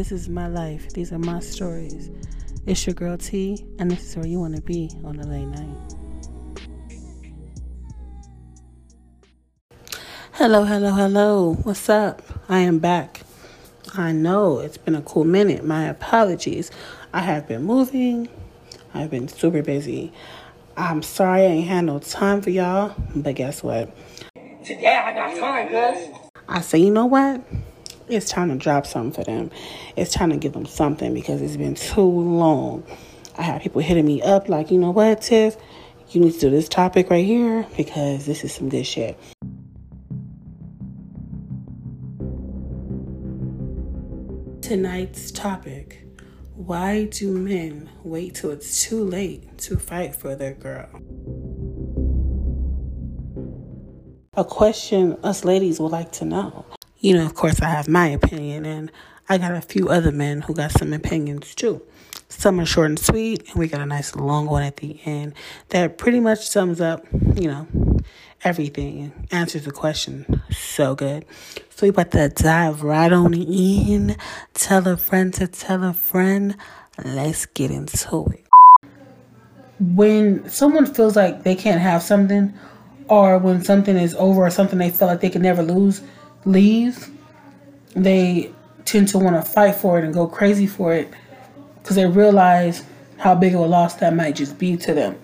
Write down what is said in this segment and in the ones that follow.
This is my life. These are my stories. It's your girl T, and this is where you want to be on a late night. Hello, hello, hello. What's up? I am back. I know it's been a cool minute. My apologies. I have been moving. I've been super busy. I'm sorry I ain't had no time for y'all, but guess what? Today I got time, cuz. I say, you know what? It's time to drop something for them. It's time to give them something because it's been too long. I have people hitting me up like, you know what, Tiff? You need to do this topic right here because this is some good shit. Tonight's topic Why do men wait till it's too late to fight for their girl? A question us ladies would like to know. You know, of course, I have my opinion, and I got a few other men who got some opinions too. Some are short and sweet, and we got a nice long one at the end that pretty much sums up, you know, everything, answers the question so good. So we about to dive right on in. Tell a friend to tell a friend. Let's get into it. When someone feels like they can't have something, or when something is over, or something they feel like they can never lose, leave, they tend to want to fight for it and go crazy for it because they realize how big of a loss that might just be to them.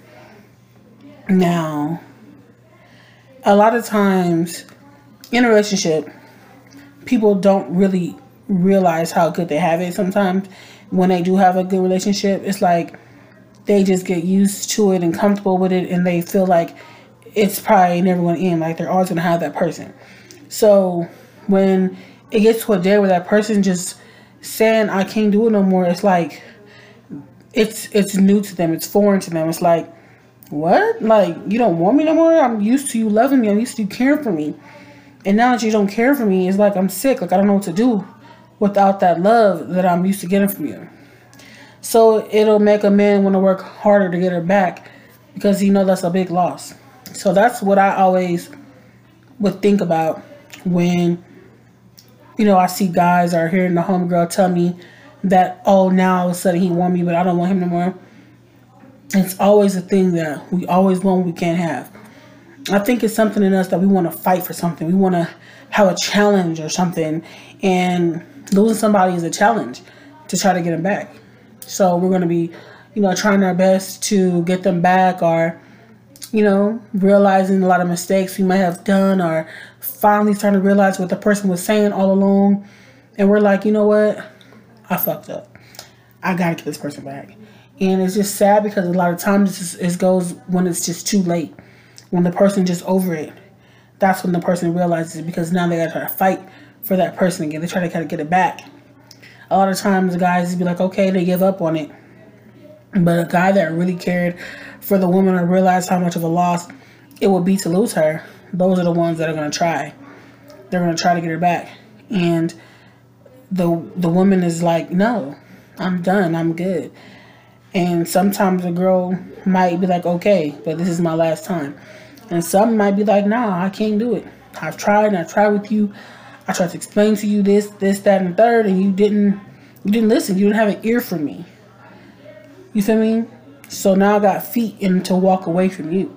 Now, a lot of times in a relationship, people don't really realize how good they have it. Sometimes when they do have a good relationship, it's like they just get used to it and comfortable with it and they feel like it's probably never going to end. Like they're always going to have that person. So when it gets to a day where that person just saying I can't do it no more, it's like it's it's new to them. It's foreign to them. It's like what? Like you don't want me no more? I'm used to you loving me. I'm used to you caring for me. And now that you don't care for me, it's like I'm sick. Like I don't know what to do without that love that I'm used to getting from you. So it'll make a man want to work harder to get her back because he know that's a big loss. So that's what I always would think about when you know I see guys are hearing the homegirl tell me that oh now all of a sudden he want me but I don't want him no more. It's always a thing that we always want we can't have. I think it's something in us that we want to fight for something. We want to have a challenge or something, and losing somebody is a challenge to try to get them back. So we're going to be, you know, trying our best to get them back or you know, realizing a lot of mistakes we might have done or finally starting to realize what the person was saying all along. And we're like, you know what? I fucked up. I got to get this person back. And it's just sad because a lot of times it goes when it's just too late. When the person just over it. That's when the person realizes because now they got to try to fight for that person again. They try to kind of get it back. A lot of times guys be like, okay, they give up on it. But a guy that really cared for the woman to realized how much of a loss it would be to lose her, those are the ones that are going to try. They're going to try to get her back. And the the woman is like, "No, I'm done. I'm good." And sometimes a girl might be like, "Okay, but this is my last time." And some might be like, "Nah, I can't do it. I've tried and I tried with you. I tried to explain to you this, this, that, and third, and you didn't you didn't listen. You didn't have an ear for me." You feel me? So now I got feet and to walk away from you.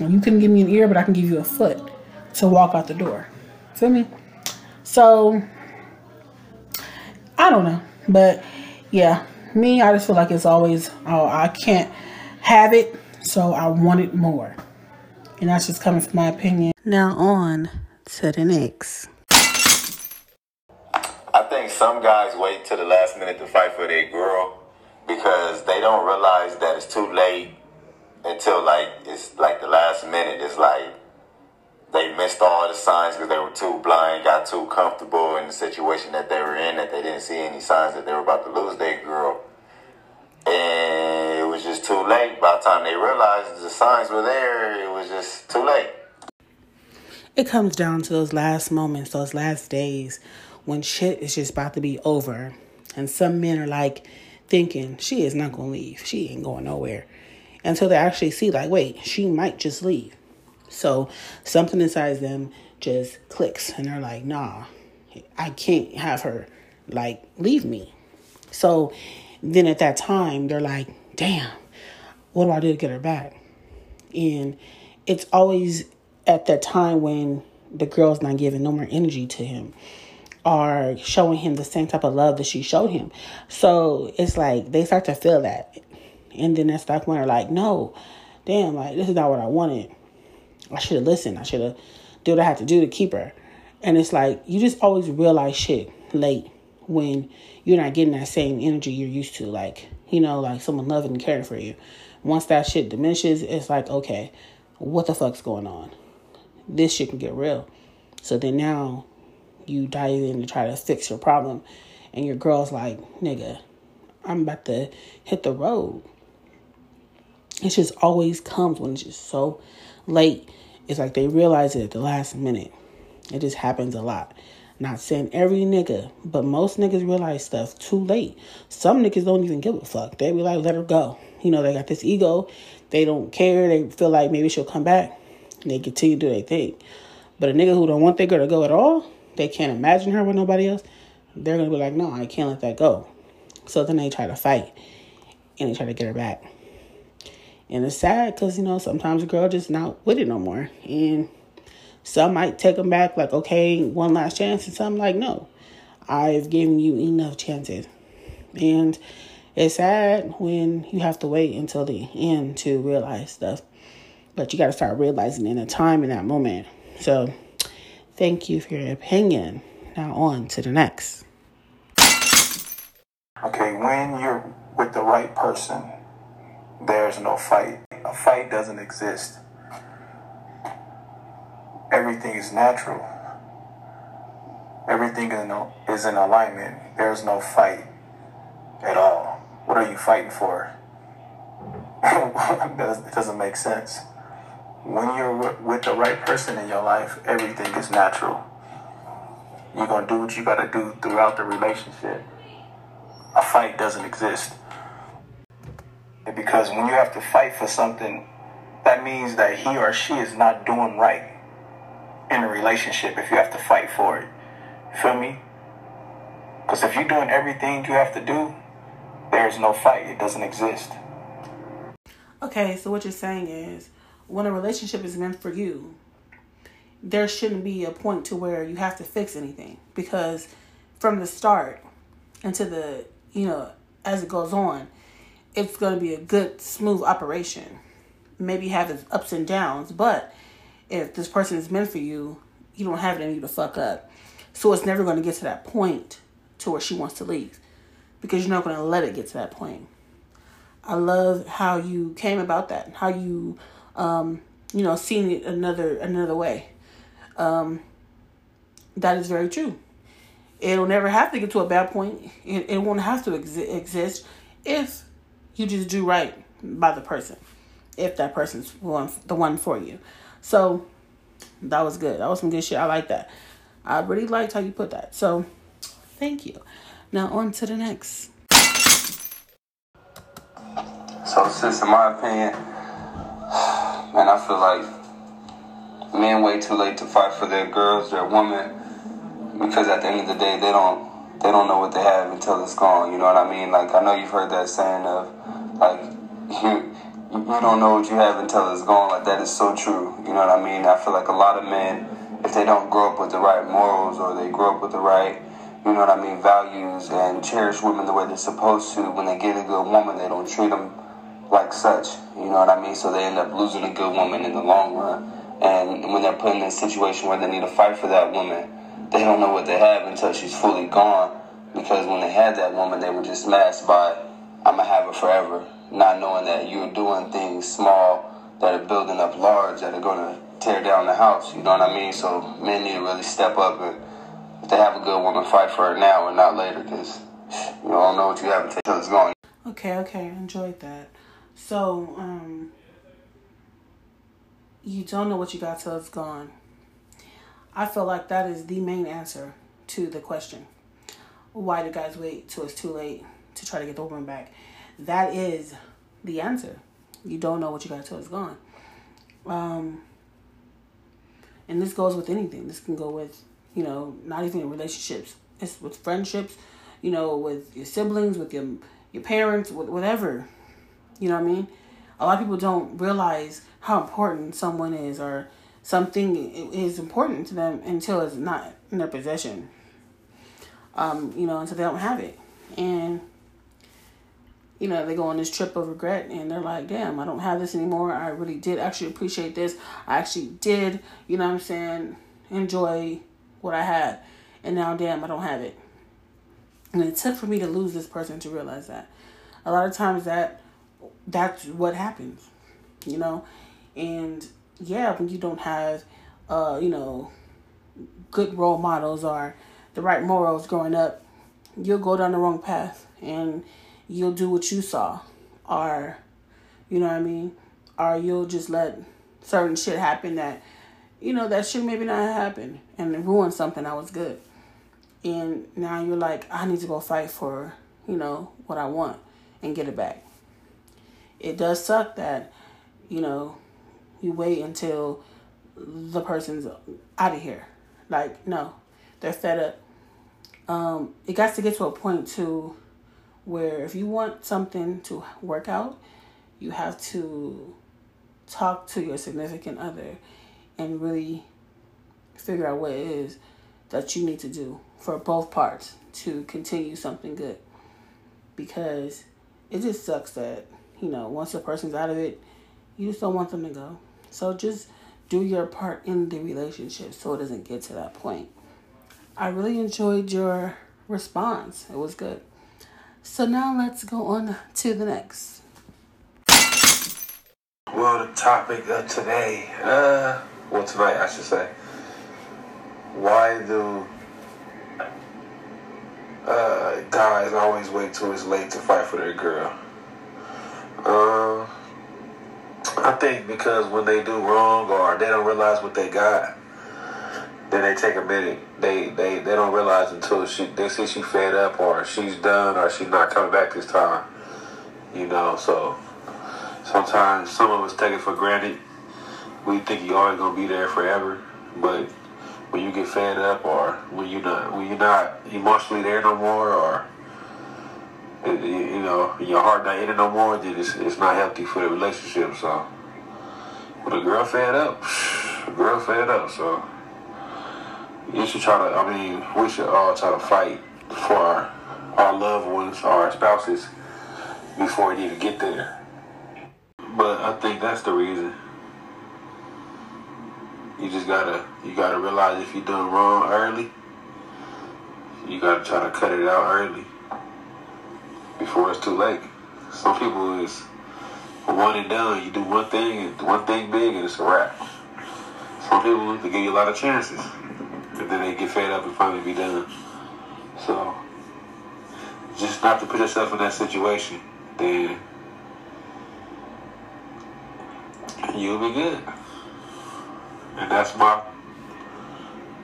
You couldn't give me an ear, but I can give you a foot to walk out the door. Feel me? So I don't know. But yeah, me, I just feel like it's always, oh, I can't have it, so I want it more. And that's just coming from my opinion. Now on to the next. I think some guys wait till the last minute to fight for their girl because they don't realize that it's too late until like it's like the last minute. It's like they missed all the signs because they were too blind, got too comfortable in the situation that they were in, that they didn't see any signs that they were about to lose their girl. And it was just too late. By the time they realized the signs were there, it was just too late. It comes down to those last moments, those last days when shit is just about to be over. And some men are like, thinking she is not going to leave. She ain't going nowhere. Until they actually see, like, wait, she might just leave. So something inside them just clicks and they're like, nah, I can't have her Like, leave me. So then at that time, they're like, damn, what do I do to get her back? And it's always at that time when the girl's not giving no more energy to him or showing him the same type of love that she showed him. So it's like they start to feel that. And then that when they're like, no, damn, like this is not what I wanted. I should have listened. I should have do what I had to do to keep her. And it's like you just always realize shit late when you're not getting that same energy you're used to. Like, you know, like someone loving and caring for you. Once that shit diminishes, it's like, okay, what the fuck's going on? This shit can get real. So then now you dive in to try to fix your problem. And your girl's like, nigga, I'm about to hit the road. It just always comes when it's just so late. It's like they realize it at the last minute. It just happens a lot. Not saying every nigga, but most niggas realize stuff too late. Some niggas don't even give a fuck. They be like, let her go. You know, they got this ego. They don't care. They feel like maybe she'll come back. And they continue to do their thing. But a nigga who don't want their girl to go at all, they can't imagine her with nobody else, they're gonna be like, no, I can't let that go. So then they try to fight and they try to get her back. And it's sad because, you know, sometimes a girl just not with it no more. And some might take them back like, okay, one last chance. And some like, no, I've given you enough chances. And it's sad when you have to wait until the end to realize stuff. But you got to start realizing in a time in that moment. So thank you for your opinion. Now on to the next. Okay, when you're with the right person, there's no fight. A fight doesn't exist everything is natural. Everything is in alignment. There's no fight at all. What are you fighting for? it doesn't make sense. When you're with the right person in your life, everything is natural. You're going to do what you got to do throughout the relationship. A fight doesn't exist. Because when you have to fight for something, that means that he or she is not doing right in a relationship if you have to fight for it. Feel me? Because if you're doing everything you have to do, there's no fight. It doesn't exist. Okay, so what you're saying is when a relationship is meant for you, there shouldn't be a point to where you have to fix anything because from the start into the, you know, as it goes on, it's going to be a good, smooth operation. Maybe have its ups and downs, but if this person is meant for you, you don't have it in you to fuck up. So it's never going to get to that point to where she wants to leave because you're not going to let it get to that point. I love how you came about that, how you, um, you know, seeing it another another way. Um, that is very true. It'll never have to get to a bad point. It, it won't have to exi- exist if you just do right by the person. If that person's one, the one for you. So that was good. That was some good shit. I like that. I really liked how you put that. So thank you. Now on to the next. So sis, in my opinion, man, I feel like men wait too late to fight for their girls, their women, because at the end of the day, they don't they don't know what they have until it's gone. You know what I mean? Like I know you've heard that saying of like you you don't know what you have until it's gone. Like that is so true. You know what I mean? I feel like a lot of men, if they don't grow up with the right morals or they grow up with the right, you know what I mean, values and cherish women the way they're supposed to, when they get a good woman, they don't treat them like such. You know what I mean? So they end up losing a good woman in the long run. And when they're put in a situation where they need to fight for that woman, they don't know what they have until she's fully gone. Because when they had that woman, they were just masked by, I'm gonna have it forever not knowing that you're doing things small that are building up large that are going to tear down the house. You know what I mean? So men need to really step up and they have a good woman, fight for her now and not later because you don't know what you have until it's gone. Okay, okay, enjoyed that. So, um, you don't know what you got till it's gone. I feel like that is the main answer to the question. Why do guys wait till it's too late to try to get the woman back? that is the answer. You don't know what you got till it's gone. Um, and this goes with anything. This can go with, you know, not even relationships. It's with friendships, you know, with your siblings, with your your parents, with whatever. You know what I mean? A lot of people don't realize how important someone is or something is important to them until it's not in their possession. Um, you know, until they don't have it. And you know, they go on this trip of regret and they're like, damn, I don't have this anymore. I really did actually appreciate this. I actually did, you know what I'm saying, enjoy what I had. And now, damn, I don't have it. And it took for me to lose this person to realize that. A lot of times that that's what happens, you know? And yeah, when you don't have, uh, you know, good role models or the right morals growing up, you'll go down the wrong path and you'll do what you saw. Or you know what I mean? Or you'll just let certain shit happen that you know that should maybe not happen and ruin something that was good. And now you're like I need to go fight for you know what I want and get it back. It does suck that you know you wait until the person's out of here. Like no they're fed up. Um, it got to get to a point to where if you want something to work out, you have to talk to your significant other and really figure out what it is that you need to do for both parts to continue something good. Because it just sucks that, you know, once a person's out of it, you just don't want them to go. So just do your part in the relationship so it doesn't get to that point. I really enjoyed your response. It was good. So now let's go on to the next. Well, the topic of today, uh, well, tonight I should say, why do uh, guys always wait till it's late to fight for their girl? Uh, I think because when they do wrong or they don't realize what they got, then they take a minute. They they they don't realize until she they see she fed up or she's done or she's not coming back this time. You know, so sometimes some of us take it for granted. We think you're always gonna be there forever, but when you get fed up or when you not when you're not emotionally there no more or you know your heart not in it no more, then it's, it's not healthy for the relationship. So, with a girl fed up, a girl fed up. So you should try to, I mean, we should all try to fight for our, our loved ones, our spouses, before it even get there. But I think that's the reason. You just gotta, you gotta realize if you're doing wrong early, you gotta try to cut it out early before it's too late. Some people is one and done. You do one thing one thing big and it's a wrap. Some people they give you a lot of chances fed up and finally be done. So, just not to put yourself in that situation, then you'll be good. And that's my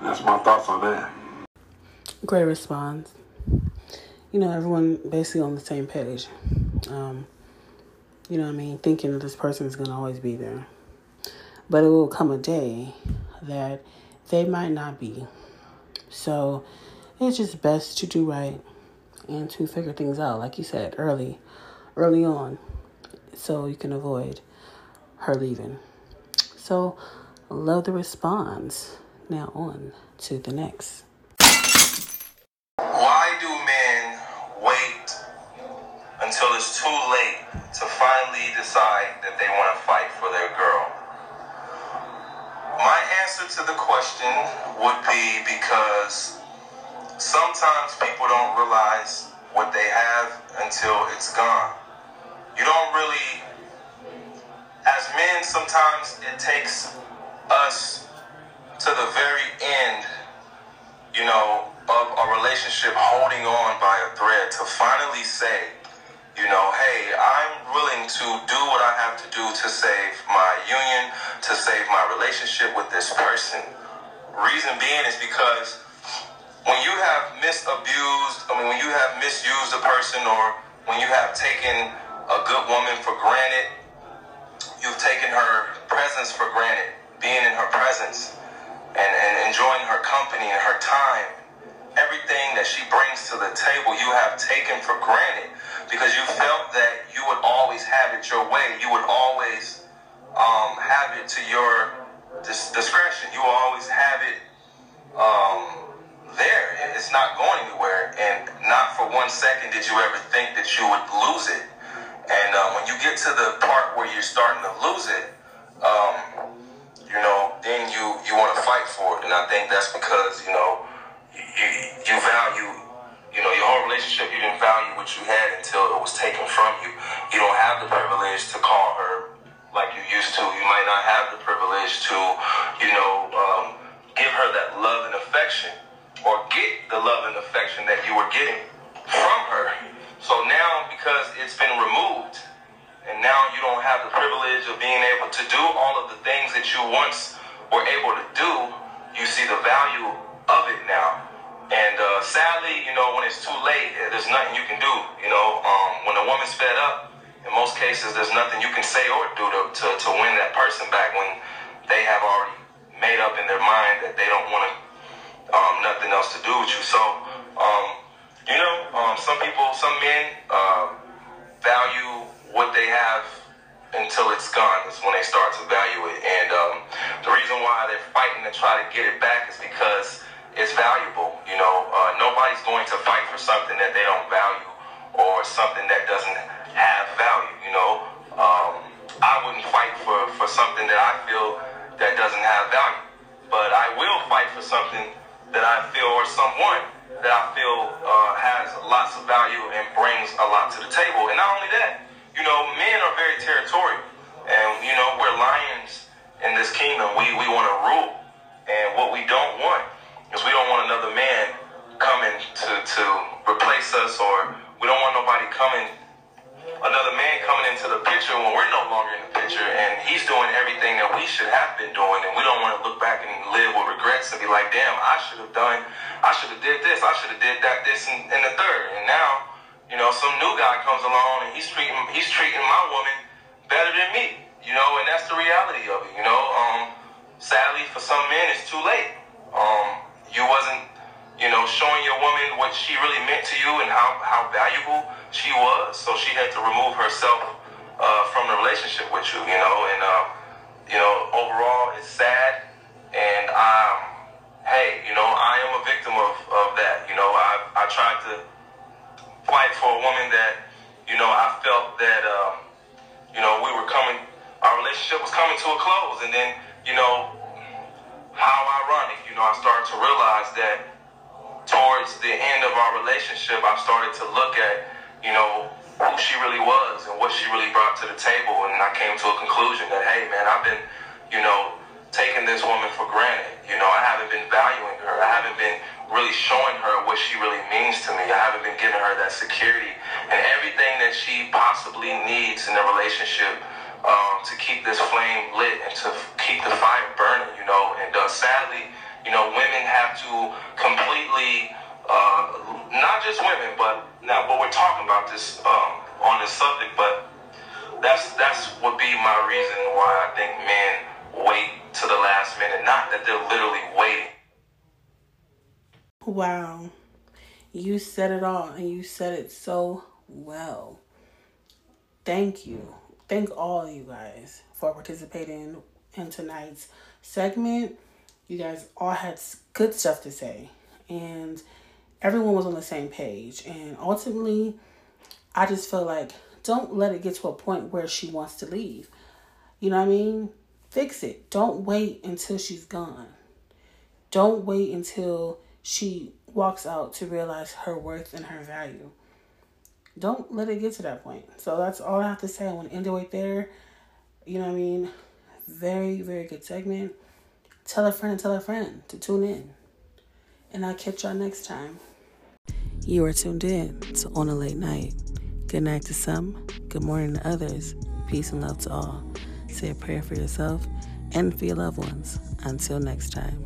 that's my thoughts on that. Great response. You know, everyone basically on the same page. Um, you know I mean? Thinking that this person is going to always be there. But it will come a day that they might not be. So it's just best to do right and to figure things out, like you said, early, early on, so you can avoid her leaving. So love the response. Now on to the next. Question would be because sometimes people don't realize what they have until it's gone. You don't really, as men, sometimes it takes us to the very end, you know, of a relationship holding on by a thread to finally say, you know, hey, I'm willing to do what I have to do to save my union, to save my relationship with this person. Reason being is because when you have misabused, I mean, when you have misused a person or when you have taken a good woman for granted, you've taken her presence for granted, being in her presence and, and enjoying her company and her time. everything that she brings to the table you have taken for granted because you felt that you would always have it your way. You would always um, have it to your dis- discretion. You will always have it um, there. It's not going anywhere. And not for one second did you ever think that you would lose it. And uh, when you get to the part where you're starting to lose it, um, you know, then you, you want to fight for it. And I think that's because, you know, you, you value, you know, your whole relationship, you didn't value what you had until it was taken from you. You don't have the privilege to call her like you used to. You might not have the privilege to, you know, um, give her that love and affection or get the love and affection that you were getting from her. So now, because it's been removed, and now you don't have the privilege of being able to do all of the things that you once were able to do, you see the value of it now. And uh, sadly, you know, when it's too late, there's nothing you can do. You know, um, when a woman's fed up, cases, there's nothing you can say or do to, to, to win that person back when they have already made up in their mind that they don't want to um, nothing else to do with you. So, um, you know, um, some people, some men uh, value what they have until it's gone. Is when they start to value it. And um, the reason why they're fighting to try to get it back is because it's valuable. You know, uh, nobody's going to fight for something that they don't value or something that doesn't have value. You know, um, I wouldn't fight for, for something that I feel that doesn't have value, but I will fight for something that I feel or someone that I feel uh, has lots of value and brings a lot to the table. And not only that, you know, men are very territorial, and you know we're lions in this kingdom. We we want to rule, and what we don't want is we don't want another man coming to to replace us, or we don't want nobody coming another man coming into the picture when we're no longer in the picture and he's doing everything that we should have been doing and we don't want to look back and live with regrets and be like, damn, I should have done, I should have did this, I should have did that, this and, and the third. And now, you know, some new guy comes along and he's treating, he's treating my woman better than me, you know, and that's the reality of it, you know. Um, sadly, for some men, it's too late. Um, you wasn't you know, showing your woman what she really meant to you and how, how valuable she was. So she had to remove herself uh, from the relationship with you, you know. And, uh, you know, overall, it's sad. And, um, hey, you know, I am a victim of, of that. You know, I, I tried to fight for a woman that, you know, I felt that, uh, you know, we were coming, our relationship was coming to a close. And then, you know, how ironic, you know, I started to realize that towards the end of our relationship, I started to look at, you know, who she really was and what she really brought to the table. And I came to a conclusion that, hey, man, I've been, you know, taking this woman for granted. You know, I haven't been valuing her. I haven't been really showing her what she really means to me. I haven't been giving her that security and everything that she possibly needs in a relationship um, to keep this flame lit and to keep the fire burning, you know. And uh, sadly, you know, women have to completely, uh, not just women, but now, but we're talking about this um, on this subject, but that's that's would be my reason why I think men wait to the last minute. Not that they're literally waiting. Wow, you said it all, and you said it so well. Thank you, thank all you guys for participating in tonight's segment you guys all had good stuff to say and everyone was on the same page and ultimately i just feel like don't let it get to a point where she wants to leave. You know what i mean? Fix it. Don't wait until she's gone. Don't wait until she walks out to realize her worth and her value. Don't let it get to that point. So that's all i have to say. I want to end it right there. You know what i mean? Very very good segment Tell a friend and tell a friend to tune in. And I'll catch y'all next time. You are tuned in to On a Late Night. Good night to some, good morning to others. Peace and love to all. Say a prayer for yourself and for your loved ones. Until next time.